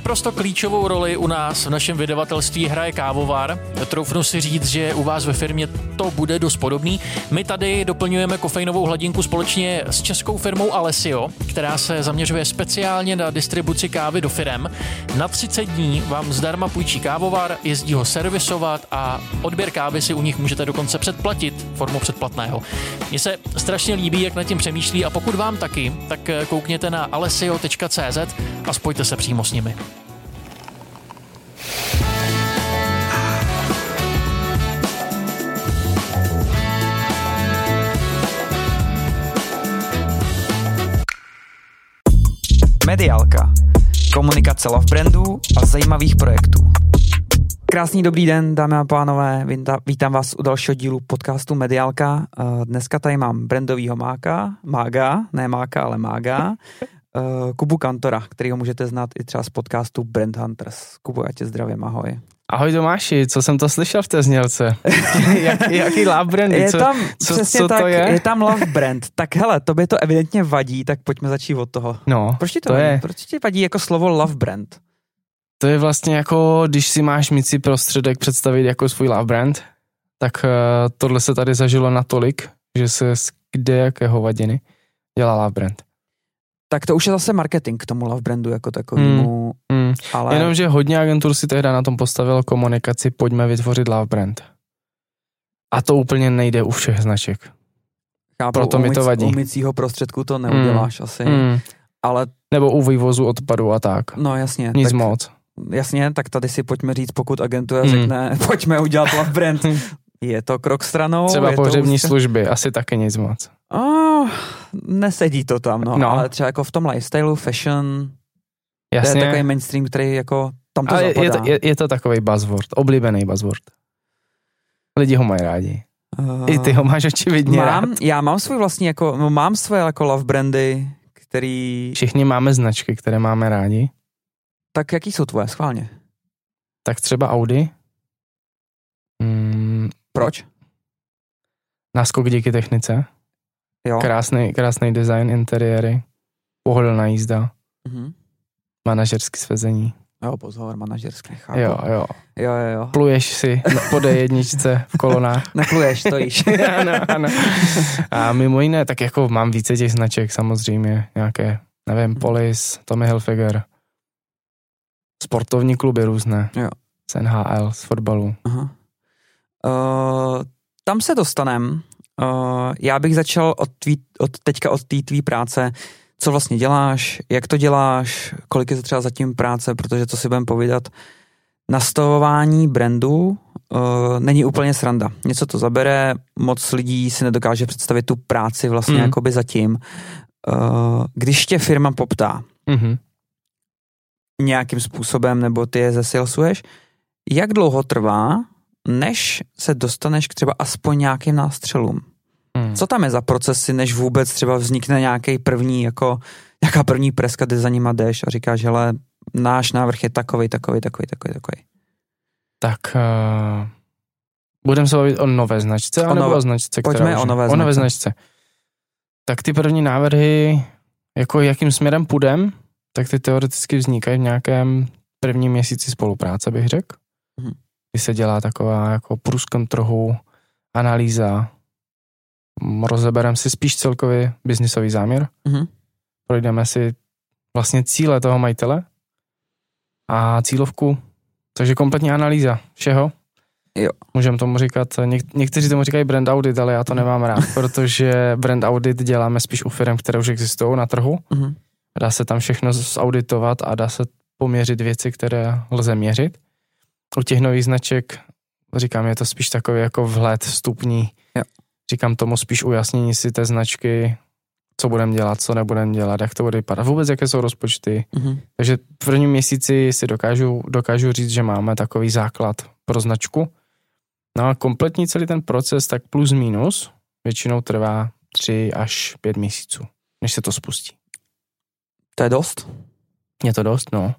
Naprosto klíčovou roli u nás v našem vydavatelství hraje kávovar. Troufnu si říct, že u vás ve firmě to bude dost podobný. My tady doplňujeme kofeinovou hladinku společně s českou firmou Alessio, která se zaměřuje speciálně na distribuci kávy do firem. Na 30 dní vám zdarma půjčí kávovar, jezdí ho servisovat a odběr kávy si u nich můžete dokonce předplatit formou předplatného. Mně se strašně líbí, jak nad tím přemýšlí a pokud vám taky, tak koukněte na alessio.cz a spojte se přímo s nimi. Mediálka. Komunikace love brandů a zajímavých projektů. Krásný dobrý den, dámy a pánové. Vítám vás u dalšího dílu podcastu Mediálka. Eh, dneska tady mám brandovýho máka, mága, ne máka, ale mága, eh, Kubu Kantora, kterýho můžete znát i třeba z podcastu Brand Hunters. Kubu, já tě zdravím, ahoj. Ahoj Tomáši, co jsem to slyšel v té znělce? Jak, jaký love brand? Je tam, co, přesně co tak, to je? je tam love brand. Tak hele, tobě to evidentně vadí, tak pojďme začít od toho. No, Proč ti to, to vadí? je. Proč ti vadí jako slovo love brand? To je vlastně jako, když si máš mít si prostředek představit jako svůj love brand, tak uh, tohle se tady zažilo natolik, že se z kde jakého vadiny dělá love brand. Tak to už je zase marketing k tomu love brandu jako takovému. Hmm, hmm. Ale... Jenomže hodně agentur si tehdy na tom postavilo komunikaci, pojďme vytvořit love brand. A to úplně nejde u všech značek. Chápu, Proto mi to vadí. U mycího prostředku to neuděláš hmm. asi. Hmm. Ale... Nebo u vývozu odpadu a tak. No jasně. Nic tak, moc. Jasně, tak tady si pojďme říct, pokud agentura hmm. řekne, pojďme udělat love brand, je to krok stranou. Třeba je pohřební to služby, asi taky nic moc. Oh, nesedí to tam, no, No. ale třeba jako v tom lifestylu, fashion, to je Jasně, takový mainstream, který jako tam to je, zapadá. je, to, je, je to takový buzzword, oblíbený buzzword. Lidi ho mají rádi. Uh, I ty ho máš očividně mám, rád. Já mám svůj vlastní, jako, mám svoje jako love brandy, který, Všichni máme značky, které máme rádi. tak jaký jsou tvoje, schválně? Tak třeba Audi. Mm, Proč? náskok díky technice. Jo. Krásný, krásný design interiéry. Pohodlná jízda. Mhm. Manažerské svezení. Jo, pozor, manažerský, chápu. Jo, jo. jo, jo, jo. Pluješ si na- po D1 v kolonách. Nepluješ, stojíš. ano, ano. A mimo jiné, tak jako mám více těch značek samozřejmě. Nějaké, nevím, Polis, Tommy Hilfiger. Sportovní kluby různé. Jo. Z NHL, z fotbalu. Aha. Uh, tam se dostanem. Uh, já bych začal od, tvý, od teďka od té tvý práce. Co vlastně děláš, jak to děláš, kolik je to třeba zatím práce, protože co si budeme povídat, nastavování brandu uh, není úplně sranda. Něco to zabere, moc lidí si nedokáže představit tu práci vlastně Mm. jakoby zatím. Uh, když tě firma poptá Mhm. nějakým způsobem, nebo ty je zesilsuješ, jak dlouho trvá, než se dostaneš k třeba aspoň nějakým nástřelům? Hmm. Co tam je za procesy, než vůbec třeba vznikne nějaký první, jako nějaká první preska, kdy za nima jdeš a říkáš, hele, náš návrh je takový, takový, takový, takový, takový. Tak uh, budeme se bavit o nové značce, O nové- o značce, pojďme která o už- nové o nové značce. značce. Tak ty první návrhy, jako jakým směrem půjdem, tak ty teoreticky vznikají v nějakém prvním měsíci spolupráce, bych řekl. Mhm. Kdy se dělá taková jako průzkum trhu, analýza, rozebereme si spíš celkově biznisový záměr, Mhm. projdeme si vlastně cíle toho majitele a cílovku, takže kompletní analýza všeho. Jo. Můžeme tomu říkat, něk, někteří tomu říkají brand audit, ale já to nemám rád, protože brand audit děláme spíš u firm, které už existují na trhu. Mhm. Dá se tam všechno zauditovat a dá se poměřit věci, které lze měřit. U těch nových značek, říkám, je to spíš takový jako vhled vstupní. Jo. Říkám tomu spíš ujasnění si té značky, co budeme dělat, co nebudeme dělat, jak to bude vypadat, vůbec jaké jsou rozpočty. Mhm. Takže v prvním měsíci si dokážu, dokážu říct, že máme takový základ pro značku. No a kompletní celý ten proces, tak plus minus, většinou trvá 3 až 5 měsíců, než se to spustí. To je dost? Je to dost, no.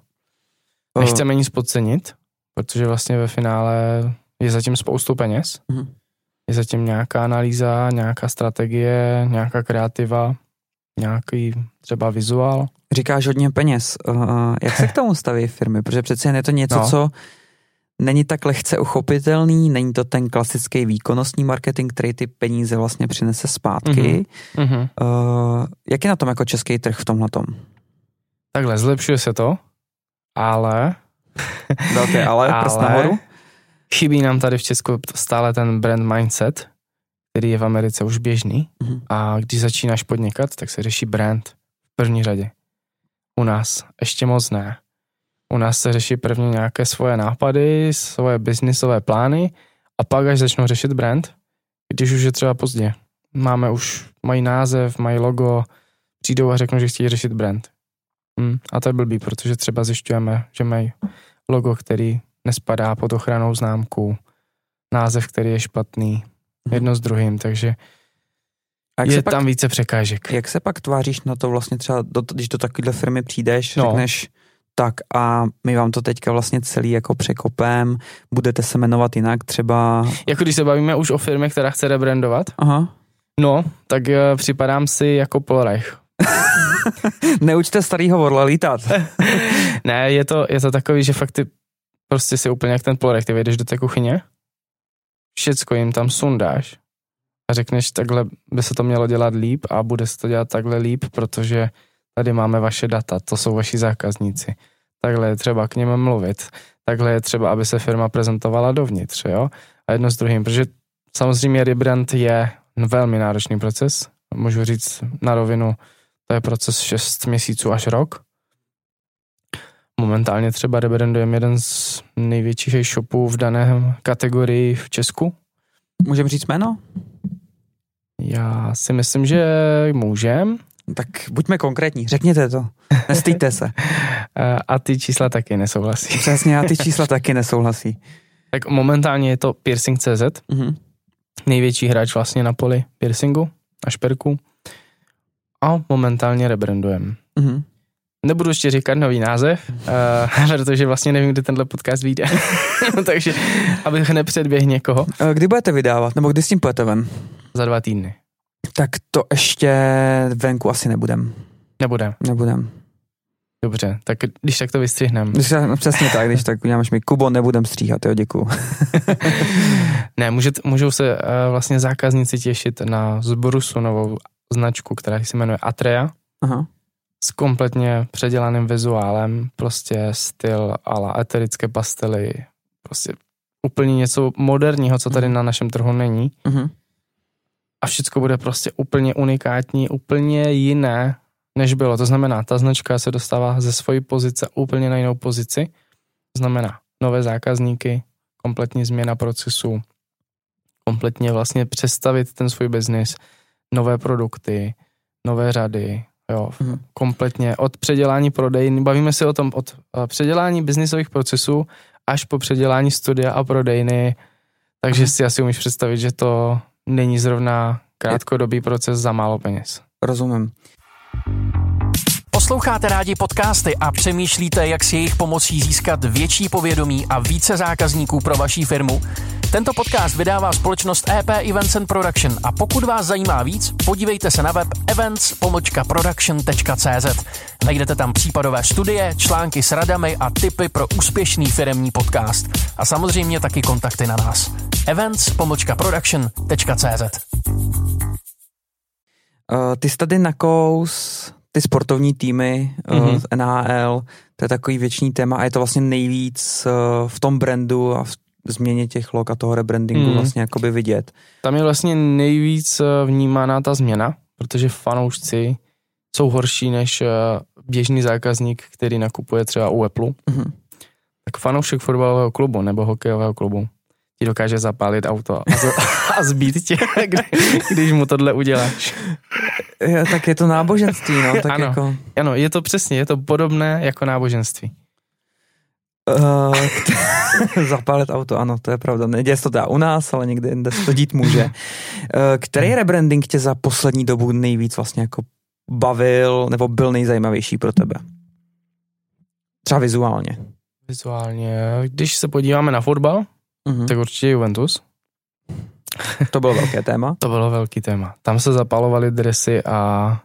Nechceme nic podcenit, protože vlastně ve finále je zatím spoustu peněz. Mhm. Je zatím nějaká analýza, nějaká strategie, nějaká kreativa. nějaký třeba vizuál. Říkáš hodně peněz. Uh, jak se k tomu staví firmy? Protože přece jen je to něco, no. co není tak lehce uchopitelný, není to ten klasický výkonnostní marketing, který ty peníze vlastně přinese zpátky. Mm-hmm. Uh, jak je na tom jako český trh v tomhle tom? Takhle, zlepšuje se to, ale... Velké ale, ale prst nahoru. Chybí nám tady v Česku stále ten brand mindset, který je v Americe už běžný mm-hmm. a když začínáš podnikat, tak se řeší brand v první řadě. U nás ještě moc ne. U nás se řeší prvně nějaké svoje nápady, svoje biznisové plány a pak až začnou řešit brand, když už je třeba pozdě. Máme už, mají název, mají logo, přijdou a řeknou, že chtějí řešit brand. Hmm, a to je blbý, protože třeba zjišťujeme, že mají logo, který nespadá pod ochranou známku, název, který je špatný, mhm. jedno s druhým, takže a je tam pak, více překážek. Jak se pak tváříš na to vlastně třeba, do, když do takovéhle firmy přijdeš, no. řekneš, tak a my vám to teďka vlastně celý jako překopem, budete se jmenovat jinak třeba. Jako když se bavíme už o firmě, která chce rebrandovat? Aha. No, tak uh, připadám si jako Polreich. Neučte starýho orla lítat. ne, je to, je to takový, že fakt ty prostě si úplně jak ten Polreich, ty vejdeš do té kuchyně, všecko jim tam sundáš a řekneš, takhle by se to mělo dělat líp a bude se to dělat takhle líp, protože tady máme vaše data, to jsou vaši zákazníci. Takhle je třeba k něm mluvit. Takhle je třeba, aby se firma prezentovala dovnitř, jo? A jedno s druhým, protože samozřejmě rebrand je velmi náročný proces. Můžu říct na rovinu, to je proces 6 měsíců až rok. Momentálně třeba rebrandujeme jeden z největších e-shopů v dané kategorii v Česku. Můžeme říct jméno? Já si myslím, že můžem. Tak buďme konkrétní, řekněte to, nestýjte se. a ty čísla taky nesouhlasí. Přesně, a ty čísla taky nesouhlasí. Tak momentálně je to Piercing.cz, mm-hmm. největší hráč vlastně na poli piercingu a šperku. A momentálně rebrandujeme. Mm-hmm. Nebudu ještě říkat nový název, uh, protože vlastně nevím, kdy tenhle podcast vyjde. Takže abych nepředběhl někoho. Kdy budete vydávat, nebo kdy s tím půjdete ven? Za dva týdny. Tak to ještě venku asi nebudem. Nebudem. Nebudem. Dobře, tak když tak to vystřihneme. No, přesně tak, když tak uděláš mi Kubo, nebudem stříhat, jo, děkuju. ne, můžet, můžou se uh, vlastně zákazníci těšit na Zbrusu novou značku, která se jmenuje Atrea. Aha. S kompletně předělaným vizuálem, prostě styl ala eterické pastely, prostě úplně něco moderního, co tady mhm. na našem trhu není. Uh-huh a všechno bude prostě úplně unikátní, úplně jiné, než bylo. To znamená, ta značka se dostává ze svojí pozice úplně na jinou pozici. To znamená nové zákazníky, kompletní změna procesu, kompletně vlastně představit ten svůj biznis, nové produkty, nové řady, jo, mm. kompletně od předělání prodejny, bavíme se o tom od uh, předělání biznisových procesů až po předělání studia a prodejny, takže mm. si asi umíš představit, že to není zrovna krátkodobý proces za málo peněz. Rozumím. Posloucháte rádi podcasty a přemýšlíte, jak si jejich pomocí získat větší povědomí a více zákazníků pro vaší firmu? Tento podcast vydává společnost EP Events and Production a pokud vás zajímá víc, podívejte se na web events.production.cz. Najdete tam případové studie, články s radami a tipy pro úspěšný firemní podcast. A samozřejmě taky kontakty na nás. events.production.cz Uh, ty jsi tady nakous ty sportovní týmy mm-hmm. z NHL, to je takový věčný téma a je to vlastně nejvíc uh, v tom brandu a v změně těch log a toho rebrandingu mm. vlastně jakoby vidět. Tam je vlastně nejvíc uh, vnímaná ta změna, protože fanoušci jsou horší než uh, běžný zákazník, který nakupuje třeba u Apple. Mm-hmm. Tak fanoušek fotbalového klubu nebo hokejového klubu ti dokáže zapálit auto a, z, a zbít tě, kdy, když mu tohle uděláš. Jo, tak je to náboženství, no. Tak ano, jako... ano, je to přesně, je to podobné jako náboženství. Uh, zapálit auto, ano, to je pravda. Neděje se to teda u nás, ale někde jinde se to dít může. Uh, který rebranding tě za poslední dobu nejvíc vlastně jako bavil nebo byl nejzajímavější pro tebe? Třeba vizuálně. Vizuálně, když se podíváme na fotbal, mm-hmm. tak určitě Juventus. To bylo velké téma? to bylo velký téma. Tam se zapalovaly dresy a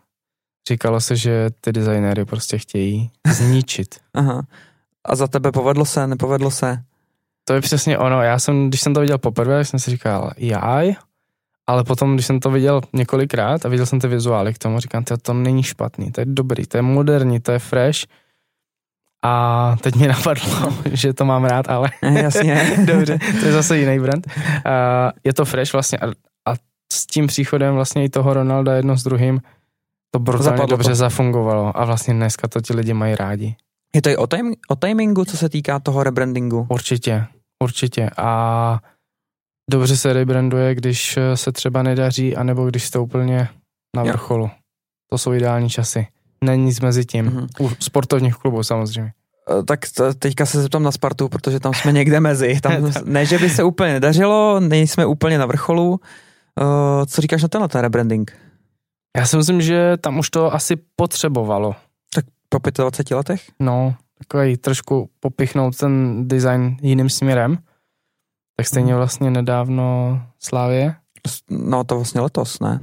Říkalo se, že ty designéry prostě chtějí zničit. Aha. A za tebe povedlo se, nepovedlo se? To je přesně ono. Já jsem, když jsem to viděl poprvé, tak jsem si říkal, jaj, ale potom, když jsem to viděl několikrát a viděl jsem ty vizuály k tomu, říkám, to není špatný, to je dobrý, to je moderní, to je fresh. A teď mi napadlo, že to mám rád, ale Jasně. dobře, to je zase jiný brand. Uh, je to fresh vlastně a, a s tím příchodem vlastně i toho Ronalda jedno s druhým to brutálně Zapadlo dobře to. zafungovalo a vlastně dneska to ti lidi mají rádi. Je to i o, time, o timingu, co se týká toho rebrandingu? Určitě, určitě. A dobře se rebranduje, když eh, se třeba nedaří, anebo když jste úplně na Jo. vrcholu. To jsou ideální časy. Není nic mezi tím. Mhm. U sportovních klubů samozřejmě. Eh, Tak teďka se zeptám na Spartu, protože tam jsme někde mezi. Tam, ne, že by se úplně nedařilo, nejsme úplně na vrcholu. Uh, co říkáš na tenhle ten rebranding? Já si myslím, že tam už to asi potřebovalo. Po 25 letech? No, takový trošku popichnout ten design jiným směrem. Tak stejně Mhm. vlastně nedávno Slávě. No to vlastně letos, ne?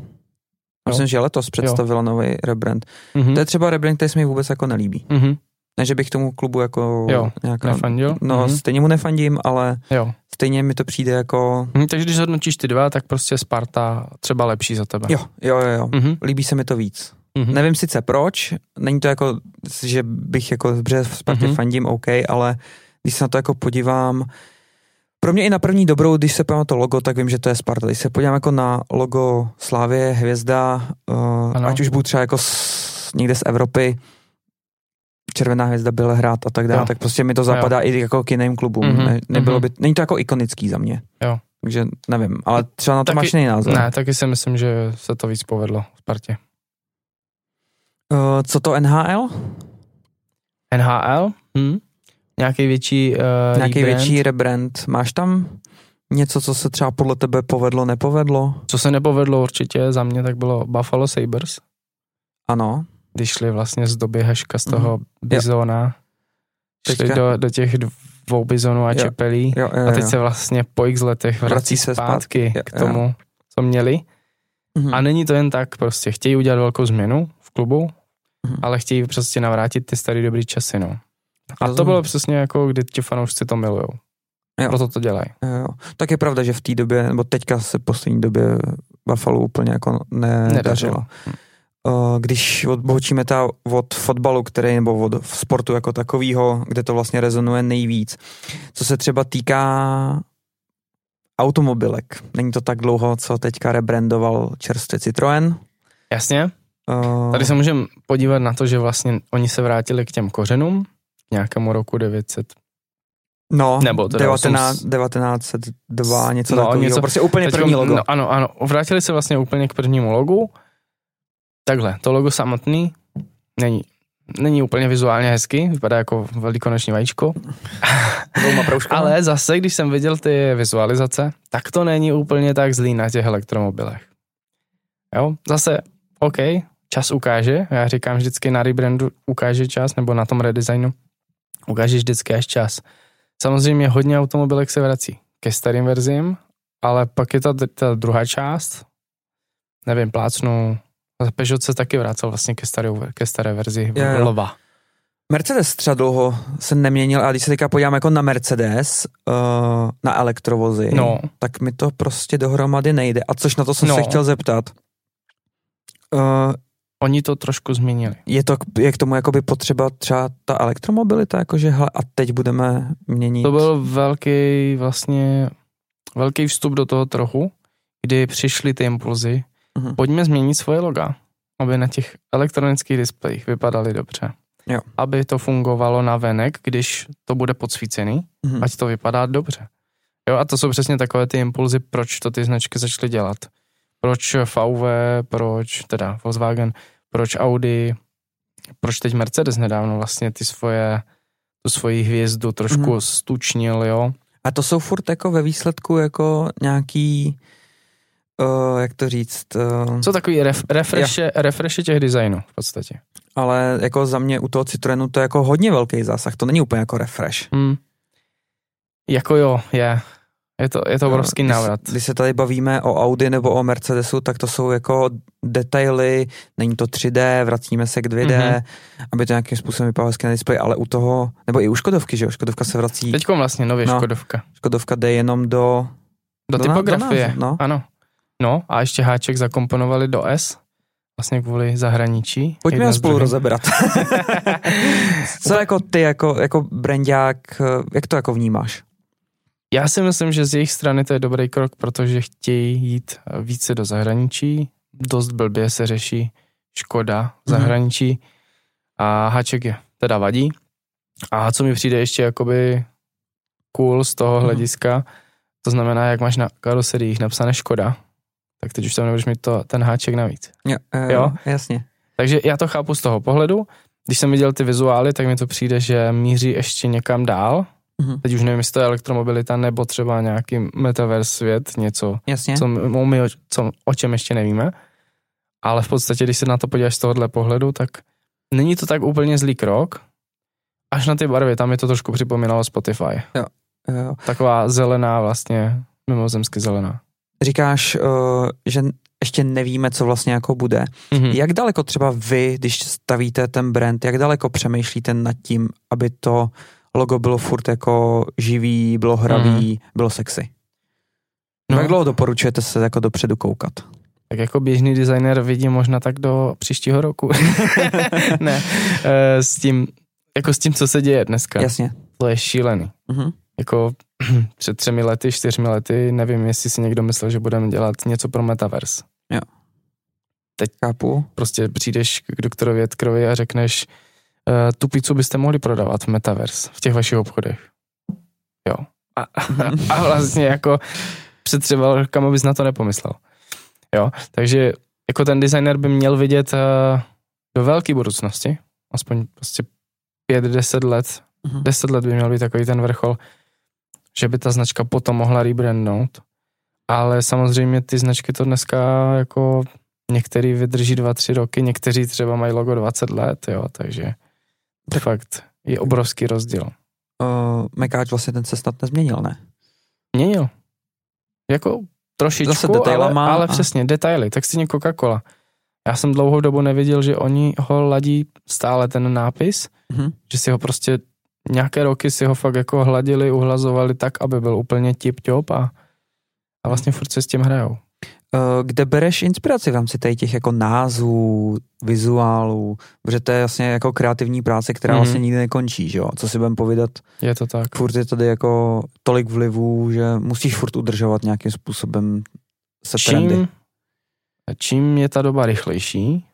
Myslím, že letos představila nový rebrand. Mhm. To je třeba rebrand, který se mi vůbec jako nelíbí. Mhm. Ne, že bych tomu klubu jako Jo, nějak... Nefandil? No, Mhm. stejně mu nefandím, ale Jo. stejně mi to přijde jako... Mhm, takže když hodnotíš ty dva, tak prostě Sparta třeba lepší za tebe. Jo, jo, jo, jo. Mhm. Líbí se mi to víc. Mhm. Nevím sice proč, není to jako, že bych jako dobře v Spartě Mhm. fandím, OK, ale když se na to jako podívám, pro mě i na první dobrou, když se podívám na to logo, tak vím, že to je Sparta. Když se podívám jako na logo Slávě, hvězda, uh, ať už budu třeba jako z, někde z Evropy, Červená hvězda, Bělehrad a tak dále, Jo. tak prostě mi to zapadá i jako k jiným klubům. Mhm, Ne, nebylo mhm. by, není to jako ikonický za mě. Jo. Takže nevím, ale třeba na to Taky- máš jiný názor. Ne, taky si myslím, že se to víc povedlo Spartě. Uh, co to NHL? NHL? Hm? Nějaký větší uh, Nějaký rebrand? větší rebrand. Máš tam něco, co se třeba podle tebe povedlo, nepovedlo? Co se nepovedlo určitě za mě, tak bylo Buffalo Sabres, Ano. když šli vlastně z doby Heška z toho Mhm. bizona, šli Teďka- do, do těch dvou bizonů a Jo. čepelí Jo, jo, a teď jo. se vlastně po x letech vrací, Vrací se zpátky, zpátky. Jo, k tomu, co měli. Mhm. A není to jen tak, prostě chtějí udělat velkou změnu v klubu, Mhm. ale chtějí prostě navrátit ty staré dobrý časy, no. A to bylo přesně jako, kdy ti fanoušci to milujou. Jo. Proto to dělají. Jo. Tak je pravda, že v té době, nebo teďka se v poslední době Buffalo úplně jako ne- nedařilo. Uh, Když odbočíme ta od fotbalu, který, nebo od sportu jako takového, kde to vlastně rezonuje nejvíc. Co se třeba týká automobilek. Není to tak dlouho, co teďka rebrandoval čerstvě Citroën. Jasně? Uh, Tady se můžeme podívat na to, že vlastně oni se vrátili k těm kořenům, k nějakému roku 900. No, Nebo teda 19, osm- 1902, něco No, takového. něco- prostě úplně Teďko- první logo. No, ano, ano, vrátili se vlastně úplně k prvnímu logu. Takhle, to logo samotný není, není úplně vizuálně hezky, vypadá jako velikonoční vajíčko, ale zase, když jsem viděl ty vizualizace, tak to není úplně tak zlý na těch elektromobilech. Jo, zase, OK, čas ukáže, já říkám vždycky na rebrandu ukáže čas, nebo na tom redesignu ukáže vždycky až čas. Samozřejmě hodně automobilek se vrací ke starým verzím, ale pak je ta, ta druhá část, nevím, plácnu, Peugeot se taky vracel vlastně ke staré, ke staré verzi Jo, jo. Volva. Mercedes třeba dlouho se neměnil, a když se teďka podívám jako na Mercedes, uh, na elektrovozy, No, tak mi to prostě dohromady nejde. A což na to jsem No. se chtěl zeptat. Uh, oni to trošku změnili. je to je k tomu jakoby potřeba třeba ta elektromobilita, jakože hele, a teď budeme měnit. To byl velký vlastně, velký vstup do toho trochu, kdy přišly ty impulzy, Mhm. pojďme změnit svoje loga, aby na těch elektronických displejích vypadaly dobře. Jo. Aby to fungovalo na venek, když to bude podsvícený, Mhm. ať to vypadá dobře. Jo, a to jsou přesně takové ty impulzy, proč to ty značky začaly dělat. Proč VW, proč teda Volkswagen, proč Audi, proč teď Mercedes nedávno vlastně ty svoje, tu svoji hvězdu trošku mm. stučnil, jo. A to jsou furt jako ve výsledku jako nějaký, uh, jak to říct, uh, Co takový ref, refreshe, refreshe těch designů v podstatě. ale jako za mě u toho Citroenu to je jako hodně velký zásah, to není úplně jako refresh. Hmm. Jako jo, je. Je to, je to obrovský Když- návrat. Když se tady bavíme o Audi nebo o Mercedesu, tak to jsou jako detaily, není to 3D, vracíme se k 2D, Mhm. aby to nějakým způsobem vypadalo hezky na displeji, ale u toho, nebo i u Škodovky, že jo, Škodovka se vrací, Teď vlastně nově No. Škodovka. Škodovka jde jenom do, Do Do na- do typografie, názvu, no. ano. No a ještě háček zakomponovali do S, vlastně kvůli zahraničí. pojďme ho spolu rozebrat. Co jako ty, jako, jako brandák, jak to jako vnímáš? Já si myslím, že z jejich strany to je dobrý krok, protože chtějí jít více do zahraničí. Dost blbě se řeší Škoda v Mhm. zahraničí a háček je teda vadí. A co mi přijde ještě jakoby cool z toho Mhm. hlediska, to znamená, jak máš na karoseriích napsané Škoda, tak teď už tam nebudeš mít to, ten háček navíc. Jo, eh, Jo. jasně. Takže já to chápu z toho pohledu. Když jsem viděl ty vizuály, tak mi to přijde, že míří ještě někam dál. Mhm. Teď už nevím, jestli to je elektromobilita nebo třeba nějaký metaverse svět, něco, Jasně. co my, co, o čem ještě nevíme. Ale v podstatě, když se na to podíváš z tohohle pohledu, tak není to tak úplně zlý krok. Až na ty barvy, tam mi to trošku připomínalo Spotify. Jo. Taková zelená vlastně, mimozemsky zelená. Říkáš, uh, že ještě nevíme, co vlastně jako bude. Mhm. Jak daleko třeba vy, když stavíte ten brand, jak daleko přemýšlíte nad tím, aby to logo bylo furt jako živý, bylo hravý, bylo sexy? No. Jak dlouho doporučujete se jako dopředu koukat? Tak jako běžný designer vidím možná tak do příštího roku. ne, eh, s tím, jako s tím, co se děje dneska. Jasně. To je šílený. Mhm. Jako před třemi lety, čtyřmi lety, nevím, jestli si někdo myslel, že budeme dělat něco pro Metaverse. Chápu. Prostě přijdeš k doktorovi Edkerovi a řekneš, tu pizzu byste mohli prodávat v Metaverse, v těch vašich obchodech. Jo. A, a vlastně jako před třeba rokama bys na to nepomyslel. Jo, takže jako ten designer by měl vidět uh, do velké budoucnosti, aspoň prostě 5-10 let, Mhm. 10 let by měl být takový ten vrchol, že by ta značka potom mohla rebrandnout. Ale samozřejmě ty značky to dneska jako některý vydrží 2-3 roky, někteří třeba mají logo 20 let, jo, takže to fakt je obrovský rozdíl. Uh, Mekáč vlastně ten se snad nezměnil, ne? Měnil. Jako trošičku, Zase ale, detailama ale a- přesně, detaily, tak stejně Coca-Cola. Já jsem dlouhou dobu neviděl, že oni ho ladí stále ten nápis, Mhm. že si ho prostě nějaké roky si ho fakt jako hladili, uhlazovali tak, aby byl úplně tip-top a, a vlastně furt se s tím hrajou. Uh, kde bereš inspiraci v rámci tady těch jako názvů, vizuálů, protože to je vlastně jako kreativní práce, která Mhm. vlastně nikdy nekončí, že jo? Co si budeme povídat, Je to tak. furt je tady jako tolik vlivů, že musíš furt udržovat nějakým způsobem se trendy. Čím, čím je ta doba rychlejší,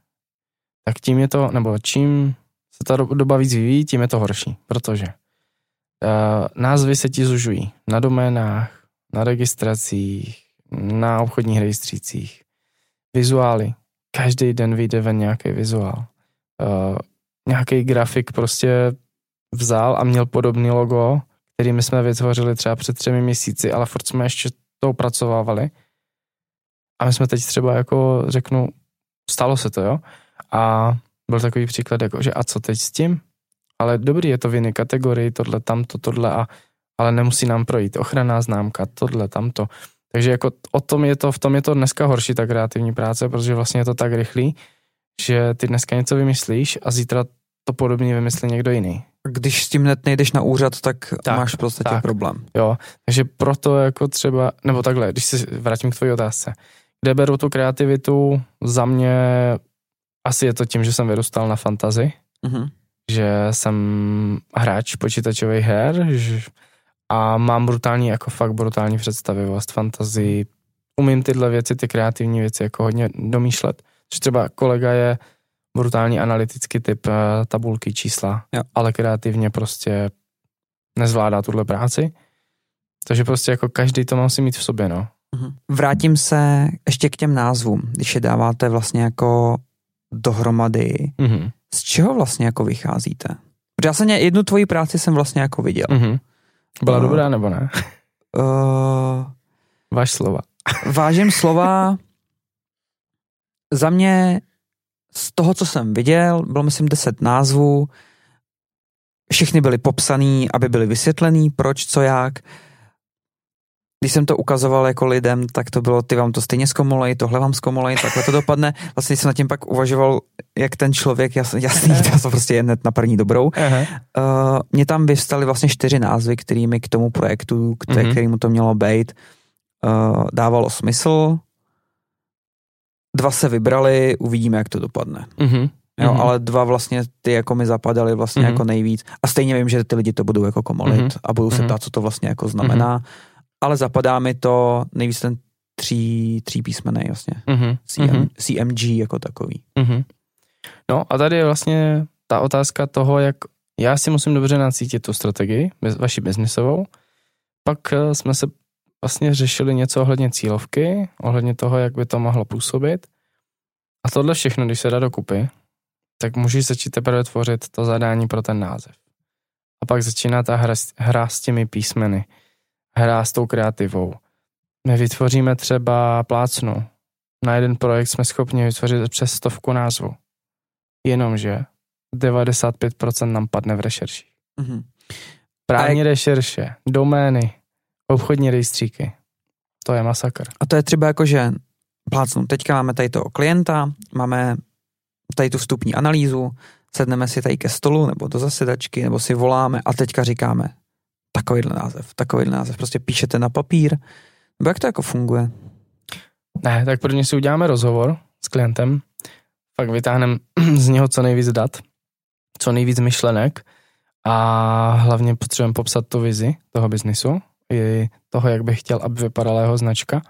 tak tím je to, nebo čím se ta do- doba víc vyvíjí, tím je to horší, protože uh, názvy se ti zužují na doménách, na registracích, na obchodních rejstřících, vizuály. Každý den vyjde ven nějaký vizuál. Uh, nějaký grafik prostě vzal a měl podobný logo, který my jsme vytvořili třeba před třemi měsíci, ale furt jsme ještě to opracovávali. A my jsme teď třeba jako řeknu, stalo se to, jo? A byl takový příklad, jako, že a co teď s tím? Ale dobrý, je to v jiné kategorii, tohle, tamto, tohle, a, ale nemusí nám projít ochranná známka, tohle, tamto. Takže jako o tom je to, v tom je to dneska horší ta kreativní práce, protože vlastně je to tak rychlý, že ty dneska něco vymyslíš a zítra to podobně vymyslí někdo jiný. Když s tím hned nejdeš na úřad, tak, tak máš v podstatě tak. problém. Jo, takže proto jako třeba, nebo takhle, když se vrátím k tvojí otázce, kde beru tu kreativitu, za mě asi je to tím, že jsem vyrůstal na fantazi, Mhm. že jsem hráč počítačových her že, a mám brutální, jako fakt brutální představivost, fantazii, umím tyhle věci, ty kreativní věci jako hodně domýšlet. Že třeba kolega je brutální analytický typ eh, tabulky, čísla, Jo. ale kreativně prostě nezvládá tuhle práci. Takže prostě jako každý to musí mít v sobě, no. Mhm. Vrátím se ještě k těm názvům, když je dáváte vlastně jako dohromady. Mhm. Z čeho vlastně jako vycházíte? Protože já jsem jednu tvoji práci jsem vlastně jako viděl. Mhm. Byla No. dobrá nebo ne? Uh, Váš slova. vážím slova. Za mě z toho, co jsem viděl, bylo myslím 10 názvů. Všechny byly popsaný, aby byly vysvětlený, proč, co, jak. Když jsem to ukazoval jako lidem, tak to bylo, ty vám to stejně zkomolej, tohle vám zkomolej, takhle to dopadne. Vlastně jsem nad tím pak uvažoval, jak ten člověk, jasný, jasný to prostě je hned na první dobrou. Aha. Uh, mě tam vyvstaly vlastně čtyři názvy, kterými k tomu projektu, který, Mhm. kterýmu to mělo být, uh, dávalo smysl. Dva se vybrali, uvidíme, jak to dopadne. Mhm. Jo, Mhm. ale dva vlastně ty jako mi zapadaly vlastně Mhm. jako nejvíc. A stejně vím, že ty lidi to budou jako komolit Mhm. a budou se Mhm. ptát, co to vlastně jako znamená. Ale zapadá mi to nejvíc ten tří, tří písmenej vlastně. Mhm. CM, Mhm. CMG jako takový. Mhm. No a tady je vlastně ta otázka toho, jak já si musím dobře nacítit tu strategii, vaši biznisovou. Pak eh, jsme se vlastně řešili něco ohledně cílovky, ohledně toho, jak by to mohlo působit. A tohle všechno, když se dá dokupy, tak můžeš začít teprve tvořit to zadání pro ten název. A pak začíná ta hra, hra s těmi písmeny, hra s tou kreativou. My vytvoříme třeba plácnu. Na jeden projekt jsme schopni vytvořit přes stovku názvů. Jenomže 95% nám padne v rešerši. Mhm. Právní rešerše, domény, obchodní rejstříky. To je masakr. A to je třeba jako, že plácnu, teďka máme tady toho klienta, máme tady tu vstupní analýzu, sedneme si tady ke stolu nebo do zasedačky, nebo si voláme a teďka říkáme takovýhle název, takovýhle název, prostě píšete na papír, nebo jak to jako funguje? Ne, tak prvně si uděláme rozhovor s klientem, pak vytáhneme z něho co nejvíc dat, co nejvíc myšlenek a hlavně potřebujeme popsat tu vizi toho biznisu, i toho, jak bych chtěl, aby vypadala jeho značka.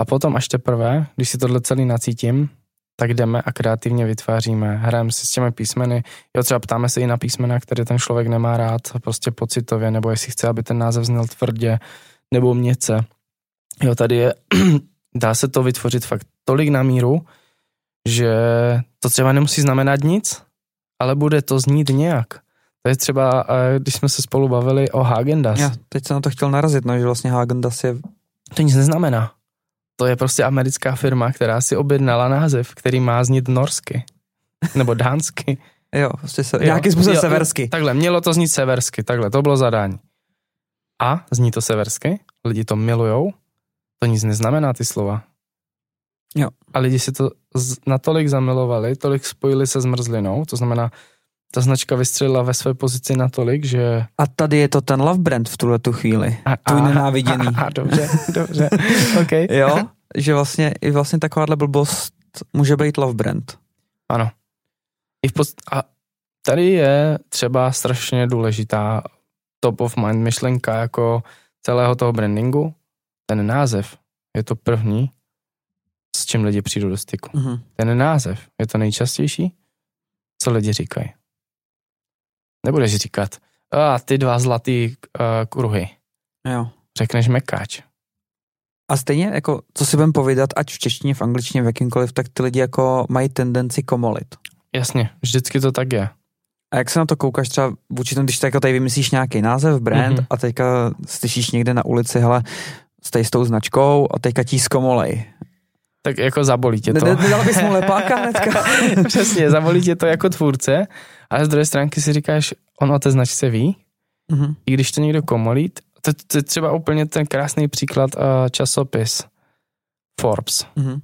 A potom až teprve, když si tohle celý nacítím, tak jdeme a kreativně vytváříme, hrajeme si s těmi písmeny. Jo, třeba ptáme se i na písmena, které ten člověk nemá rád, prostě pocitově, nebo jestli chce, aby ten název zněl tvrdě, nebo měce. Jo, tady je, dá se to vytvořit fakt tolik na míru, že to třeba nemusí znamenat nic, ale bude to znít nějak. To je třeba, eh, když jsme se spolu bavili o Hagendas. Já teď jsem na to chtěl narazit, no, že vlastně Hagendas je, To nic neznamená. To je prostě americká firma, která si objednala název, který má znít norsky. Nebo dánsky. jo, prostě se, Jo. nějaký způsob Jo, seversky. Takhle, mělo to znít seversky, takhle, to bylo zadání. A zní to seversky, lidi to milujou, to nic neznamená ty slova. Jo. A lidi si to z- natolik zamilovali, tolik spojili se zmrzlinou, to znamená, ta značka vystřelila ve své pozici natolik, že... A tady je to ten love brand v tuhle tu chvíli. A, Tvůj nenáviděný. A, a, dobře, dobře, OK. Jo, že vlastně i vlastně takováhle blbost může být love brand. Ano. I v post- a tady je třeba strašně důležitá top of mind myšlenka jako celého toho brandingu. Ten název je to první, s čím lidi přijdou do styku. Mhm. Ten název je to nejčastější, co lidi říkají. Nebudeš říkat, a ty dva zlatý uh, kruhy. Jo. Řekneš mekáč. A stejně, jako, co si budem povídat, ať v češtině, v angličtině, v jakýmkoliv, tak ty lidi jako mají tendenci komolit. Jasně, vždycky to tak je. A jak se na to koukáš třeba vůči tomu, když jako tady vymyslíš nějaký název, brand Mhm. mm-hmm. a teďka slyšíš někde na ulici, hele, stej s tou značkou a teďka ti zkomolej. Tak jako zabolí tě to. Ne- ne- Nedal bys mu lepáka hnedka? Přesně, zabolí tě to jako tvůrce, ale z druhé stránky si říkáš, on o té značce ví, Mhm. i když to někdo komolí, to, to je třeba úplně ten krásný příklad uh, časopis Forbes. Mhm.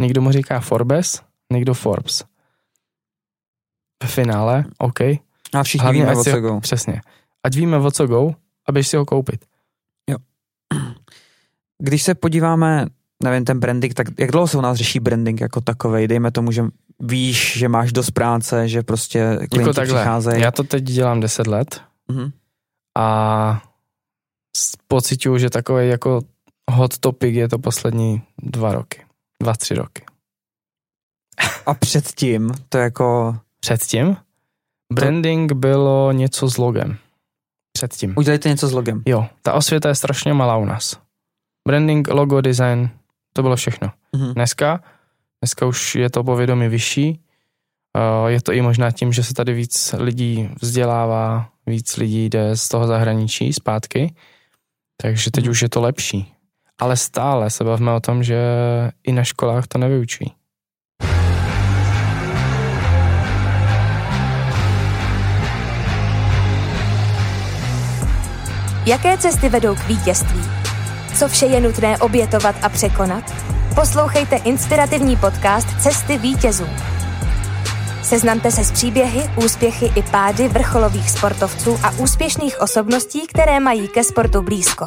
Někdo mu říká Forbes, někdo Forbes. V finále, OK, A všichni Hlavně, víme, o co ho- go. přesně. Ať víme, o co go, a běž si ho koupit. Když se podíváme, nevím, ten branding, tak jak dlouho se u nás řeší branding jako takovej? Dejme tomu, že víš, že máš dost práce, že prostě klienti Jako přicházejí. já to teď dělám 10 let Mhm. a pociťuju, že takový jako hot topic je to poslední dva roky. Dva, tři roky. A předtím to jako Předtím branding bylo něco s logem. Předtím. udělejte něco s logem. Jo, ta osvěta je strašně malá u nás. Branding, logo, design, to bylo všechno. Mhm. Dneska, dneska už je to povědomí vyšší. Uh, Je to i možná tím, že se tady víc lidí vzdělává, víc lidí jde z toho zahraničí zpátky, takže teď Mhm. už je to lepší. Ale stále se bavíme o tom, že i na školách to nevyučují. Jaké cesty vedou k vítězství? co vše je nutné obětovat a překonat? Poslouchejte inspirativní podcast Cesty vítězů. Seznamte se s příběhy, úspěchy i pády vrcholových sportovců a úspěšných osobností, které mají ke sportu blízko.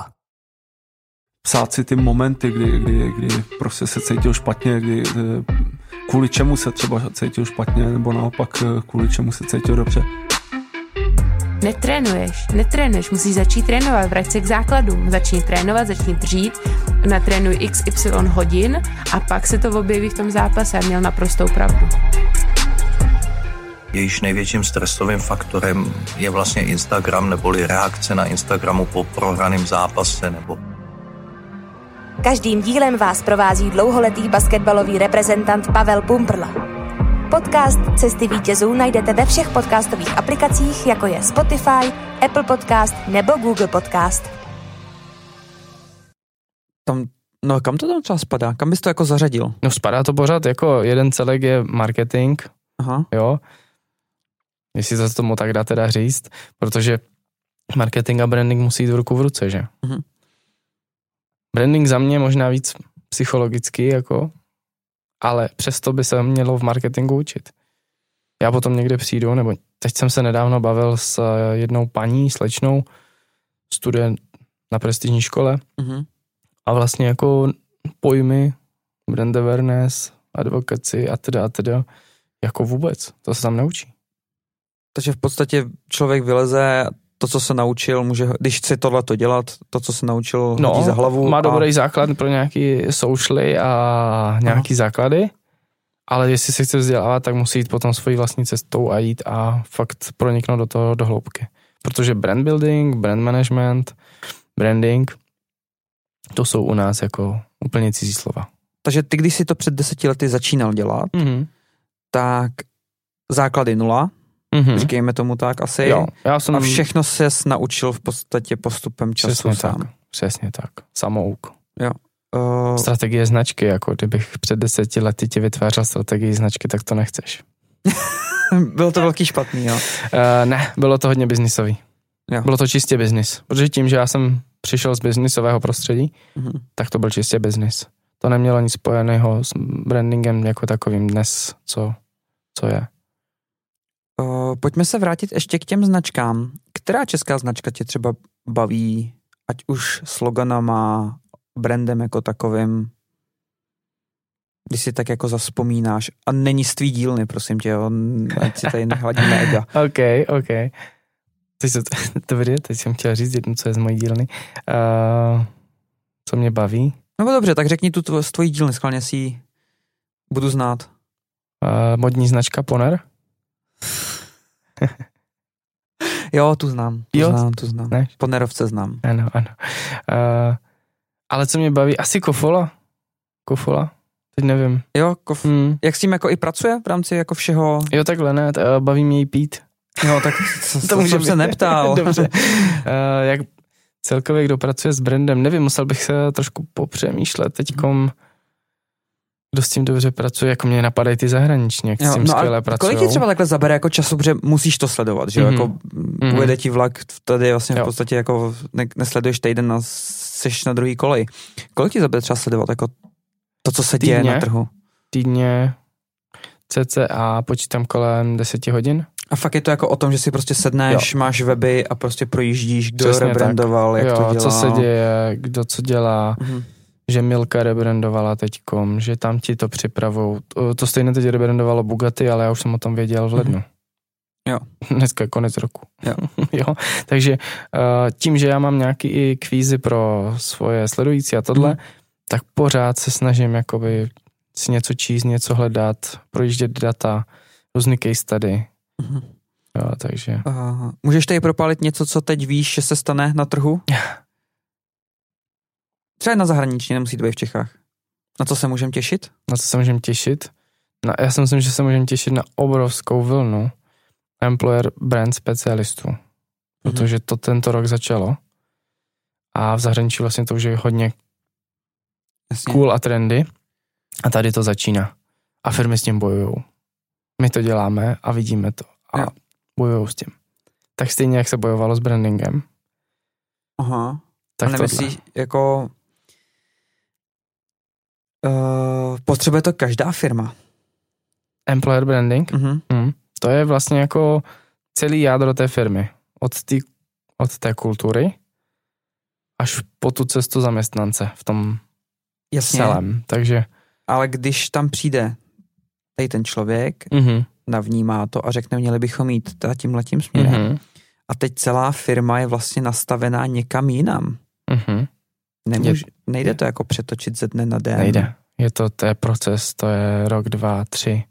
Psát si ty momenty, kdy, kdy, kdy prostě se cítil špatně, kdy, eh, kvůli čemu se třeba cítil špatně, nebo naopak eh, kvůli čemu se cítil dobře. Netrénuješ, netrénuješ, musíš začít trénovat, vrať se k základům, začni trénovat, začni dřít, natrénuj XY hodin a pak se to objeví v tom zápase a měl naprostou pravdu. Jejíž největším stresovým faktorem je vlastně Instagram neboli reakce na Instagramu po prohraném zápase nebo Každým dílem vás provází dlouholetý basketbalový reprezentant Pavel Pumprla. Podcast Cesty vítězů najdete ve všech podcastových aplikacích, jako je Spotify, Apple Podcast nebo Google Podcast. Tam, no kam to tam třeba spadá? Kam bys to jako zařadil? No spadá to pořád jako jeden celek je marketing, Aha. jo. Jestli se tomu tak dá teda říct, protože marketing a branding musí jít v ruku v ruce, že? Mhm. Branding za mě možná víc psychologicky, jako, ale přesto by se mělo v marketingu učit. Já potom někde přijdu, nebo teď jsem se nedávno bavil s jednou paní, slečnou, student na prestižní škole Mhm. A vlastně jako pojmy, brand awareness, advokaci a teda a teda, jako vůbec, to se tam neučí. Takže v podstatě člověk vyleze to, co se naučil, může, když chce tohle to dělat, to, co se naučil, hodí za hlavu. No, má a- dobrý základ pro nějaký socialy a nějaký základy, ale jestli se chce vzdělávat, tak musí jít potom svojí vlastní cestou a jít a fakt proniknout do toho do hloubky. Protože brand building, brand management, branding, to jsou u nás jako úplně cizí slova. Takže ty, když si to před deseti lety začínal dělat, Mhm. tak základy nula, Mhm. říkejme tomu tak asi. Jo, já jsem A všechno se naučil v podstatě postupem času přesně sám. tak, přesně tak, samouk. Uh, Strategie značky, jako kdybych před deseti lety ti vytvářel strategii značky, tak to nechceš. bylo to velký špatný, jo. Uh, ne, bylo to hodně biznisový. Jo. Bylo to čistě biznis. Protože tím, že já jsem přišel z biznisového prostředí, Mhm. tak to byl čistě biznis. To nemělo nic spojeného s brandingem jako takovým dnes, co, co je. Uh, pojďme se vrátit ještě k těm značkám. Která česká značka tě třeba baví, ať už sloganama, brandem jako takovým, když si tak jako zaspomínáš. A není z tvý dílny, prosím tě, jo, ať si tady nehladíme ega. OK, OK. Teď se, dobrý, teď jsem chtěl říct jednu, co je z mojí dílny. Uh, co mě baví? No dobře, tak řekni tu tvo- z tvojí dílny, schválně si ji budu znát. Uh, modní značka Poner? Jo, tu znám, tu Jo? znám, tu znám. Ne? Ponerovce znám. Ano, ano. Uh, ale co mě baví? Asi Kofola. Kofola? Teď nevím. Jo, kof, Hmm. jak s tím jako i pracuje v rámci jako všeho? Jo, takhle ne, t- baví mě jí pít. Jo, tak to, to, jsem se neptal. Dobře. Uh, jak celkově kdo pracuje s brandem, nevím, musel bych se trošku popřemýšlet teďkom, kdo s tím dobře pracuje, jako mě napadají ty zahraniční, jak s Jo, tím no skvěle pracují. kolik ti třeba takhle zabere jako času, protože musíš to sledovat, že jo? Mhm. Jako Mhm. ujede ti vlak, tady vlastně v Jo. podstatě jako ne, nesleduješ týden a seš na druhý kolej. Kolik ti zabere třeba sledovat jako to, co se děje Týdně? na trhu? Týdně cca počítám kolem 10 hodin. A fakt je to jako o tom, že si prostě sedneš, jo. máš weby a prostě projíždíš, kdo Přesně rebrandoval, jak jo, to dělá. co se děje, kdo co dělá, Mhm. že Milka rebrandovala teďkom, že tam ti to připravou. To, to stejně teď rebrandovalo Bugatti, ale já už jsem o tom věděl v lednu. Mhm. Jo. Dneska je konec roku. Jo. jo. Takže uh, tím, že já mám nějaký i kvízy pro svoje sledující a tohle, Mhm. tak pořád se snažím jakoby si něco číst, něco hledat, projíždět data, různý case study. Mhm. Jo, takže Uh, můžeš tady propálit něco, co teď víš, že se stane na trhu? Třeba na zahraničí, nemusí to být v Čechách. Na co se můžeme těšit? na co se můžeme těšit? Na, já si myslím, že se můžeme těšit na obrovskou vlnu employer brand specialistů, protože to tento rok začalo a v zahraničí vlastně to už je hodně Jasně. cool a trendy a tady to začíná a firmy s tím bojují. My to děláme a vidíme to a Jo. bojují s tím. Tak stejně, jak se bojovalo s brandingem, Aha. tak a tohle. nemyslíš, jako Uh, potřebuje to každá firma. Employer branding, Mhm. hmm. to je vlastně jako celý jádro té firmy. Od, tý, od té kultury až po tu cestu zaměstnance v tom Jasně, celém. Takže ale když tam přijde tady ten člověk, mhm, navnímá to a řekne, měli bychom jít teda tímhletím směrem. mhm, A teď celá firma je vlastně nastavená někam jinam. mhm. Nemůž, nejde to jako přetočit ze dne na den. Nejde. Je to, to je proces, to je rok, dva, tři.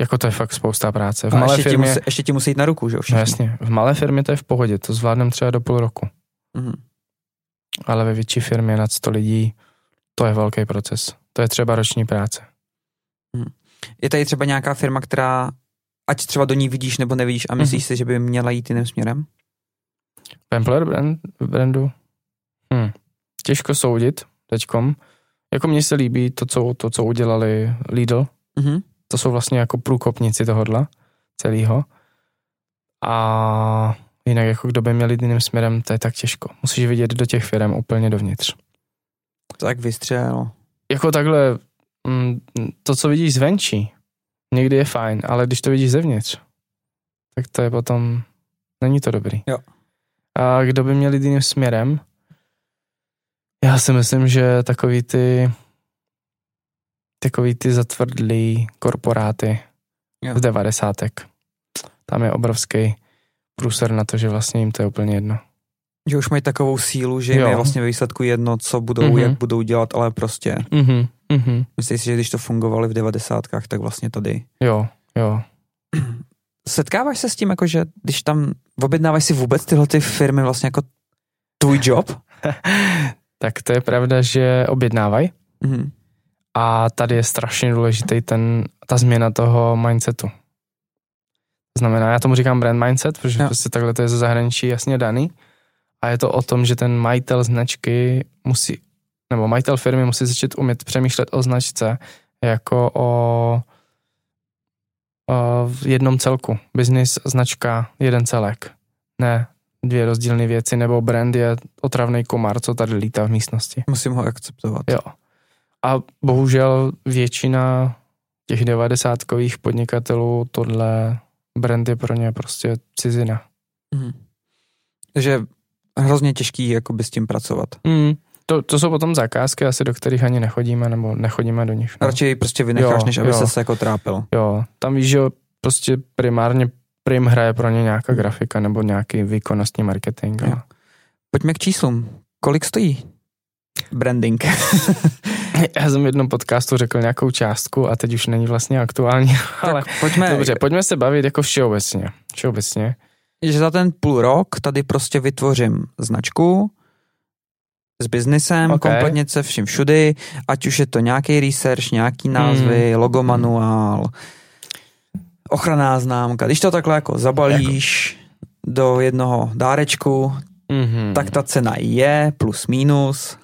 Jako to je fakt spousta práce. V A malé ještě, firmě, ti musí, ještě ti musí jít na ruku, že jo? no jasně, v malé firmě to je v pohodě, to zvládnem třeba do půl roku. Mhm. Ale ve větší firmě nad 100 lidí, to je velký proces. To je třeba roční práce. Je tady třeba nějaká firma, která, ať třeba do ní vidíš nebo nevidíš a myslíš Mhm. si, že by měla jít jiným směrem? Employer brand, brandu? Hm. Těžko soudit teďkom. Jako mně se líbí to, co, to, co udělali Lidl. Mhm. To jsou vlastně jako průkopníci tohodla celého. A jinak jako kdo by měl jít jiným směrem, to je tak těžko. Musíš vidět do těch firm úplně dovnitř. Tak vystřel. Jako takhle, to, co vidíš zvenčí, někdy je fajn, ale když to vidíš zevnitř, tak to je potom, není to dobrý. Jo. A kdo by měl jít jiným směrem? Já si myslím, že takový ty takový ty zatvrdlý korporáty Jo. z devadesátek. Tam je obrovský průser na to, že vlastně jim to je úplně jedno. Že už mají takovou sílu, že jim Jo. je vlastně ve výsledku jedno, co budou, Mhm. jak budou dělat, ale prostě Mhm, mhm. myslím si, že když to fungovalo v devadesátkách, tak vlastně tady. Jo, jo. Setkáváš se s tím, jako že když tam objednávaš si vůbec tyhle ty firmy vlastně jako tvůj job? tak to je pravda, že objednávají. Mhm. A tady je strašně důležitý ten, ta změna toho mindsetu. To znamená, já tomu říkám brand mindset, protože Jo. prostě takhle to je ze zahraničí jasně daný. A je to o tom, že ten majitel značky musí, nebo majitel firmy musí začít umět přemýšlet o značce jako o, o v jednom celku. Business, značka, jeden celek. Ne dvě rozdílné věci, nebo brand je otravný komar, co tady lítá v místnosti. Musím ho akceptovat. Jo. A bohužel většina těch devadesátkových podnikatelů tohle brand je pro ně prostě cizina. Mhm. Takže hrozně těžký jakoby s tím pracovat. Mm. To, to jsou potom zakázky asi, do kterých ani nechodíme, nebo nechodíme do nich. No. Radši prostě vynecháš, Jo, než aby jo. se jako trápil. Jo, tam víš, že prostě primárně prim hraje pro ně nějaká grafika nebo nějaký výkonnostní marketing. Jo. Pojďme k číslům. Kolik stojí branding? já jsem v jednom podcastu řekl nějakou částku a teď už není vlastně aktuální, ale tak pojďme, dobře, pojďme se bavit jako všeobecně. Všeobecně. že za ten půl rok tady prostě vytvořím značku s biznesem, Ok. kompletně se vším všudy, ať už je to nějaký research, nějaký názvy, Hmm. logo manuál, ochranná známka. Když to takhle jako zabalíš do jednoho dárečku, Mm-hmm. tak ta cena je plus minus.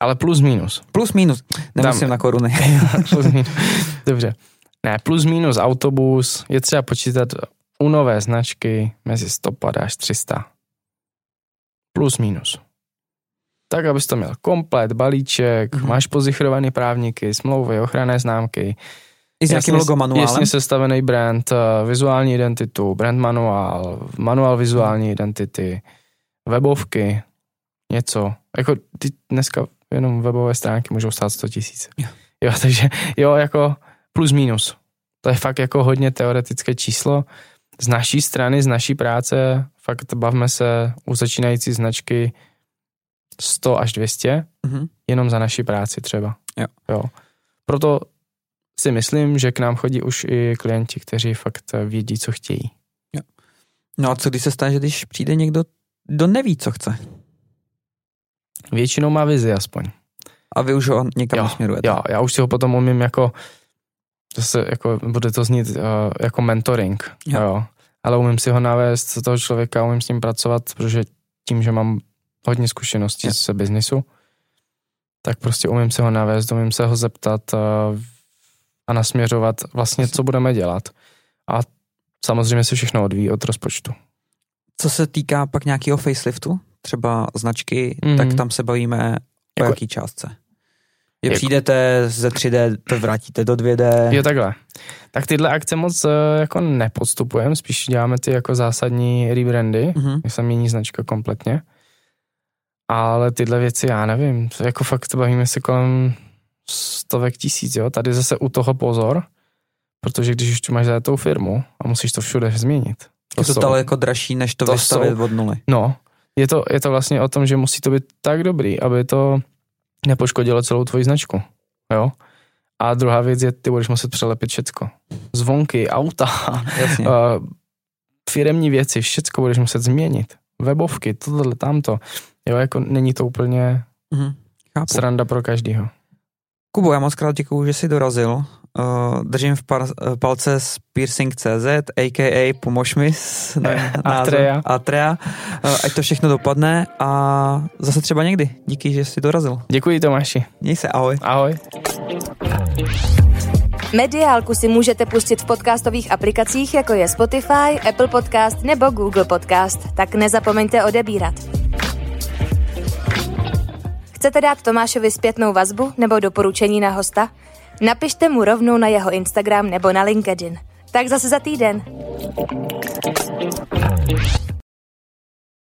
Ale plus minus. Plus minus. Nemusím Dám- na koruny. plus minus. Dobře. Ne, plus minus autobus je třeba počítat u nové značky mezi 150 až 300. Plus minus. Tak, abys to měl komplet, balíček, Mhm. máš pozichrovaný právníky, smlouvy, ochranné známky, I s nějakým logo manuálem. jasně sestavený brand, eh, vizuální identitu, brand manuál, manuál vizuální identity, webovky, něco. Jako ty dneska jenom webové stránky můžou stát 100 tisíc. Jo. jo, takže jo, jako plus minus. To je fakt jako hodně teoretické číslo. Z naší strany, z naší práce, fakt bavme se u začínající značky 100 až 200, Mhm. jenom za naši práci třeba. Jo. jo. Proto si myslím, že k nám chodí už i klienti, kteří fakt vědí, co chtějí. No a co když se stane, že když přijde někdo, kdo neví, co chce Většinou má vizi aspoň. a vy už ho někam Jo, nasměrujete. Jo, já už si ho potom umím jako, zase jako, bude to znít uh, jako mentoring, Jo. jo. jo. Ale umím si ho navést toho člověka, umím s ním pracovat, protože tím, že mám hodně zkušeností Jo. z biznisu, tak prostě umím se ho navést, umím se ho zeptat uh, a nasměřovat vlastně, co budeme dělat. A samozřejmě se všechno odvíjí od rozpočtu. Co se týká pak nějakého faceliftu, třeba značky, Mhm. tak tam se bavíme o Jako- jaký částce. Že Jako- přijdete ze 3D, to vrátíte do 2D. Jo, takhle. Tak tyhle akce moc eh, jako nepodstupujeme, spíš děláme ty jako zásadní rebrandy, Mhm. kdy se mění značka kompletně. Ale tyhle věci, já nevím, to jako fakt bavíme se kolem stovek tisíc, jo. Tady zase u toho pozor, protože když už tu máš tou firmu a musíš to všude změnit. Je to jsou- jako dražší, než to, to vystavit jsou- od nuly. No, je to, je to vlastně o tom, že musí to být tak dobrý, aby to nepoškodilo celou tvoji značku. Jo? A druhá věc je, ty budeš muset přelepit všecko. Zvonky, auta, Jasně. uh, firemní věci, všecko budeš muset změnit. Webovky, tohle, tamto. Jo, jako není to úplně Mhm. Chápu. sranda pro každýho. Kubo, já moc krát děkuju, že jsi dorazil. Uh, držím v par, uh, palce s piercing.cz, a.k.a. pomož mi s Eh. Atrea. Atrea. Uh, ať to všechno dopadne a zase třeba někdy. Díky, že jsi dorazil. Děkuji Tomáši. Měj se, ahoj. Ahoj. Mediálku si můžete pustit v podcastových aplikacích, jako je Spotify, Apple Podcast nebo Google Podcast, tak nezapomeňte odebírat. Chcete dát Tomášovi zpětnou vazbu nebo doporučení na hosta? Napište mu rovnou na jeho Instagram nebo na LinkedIn. Tak zase za týden.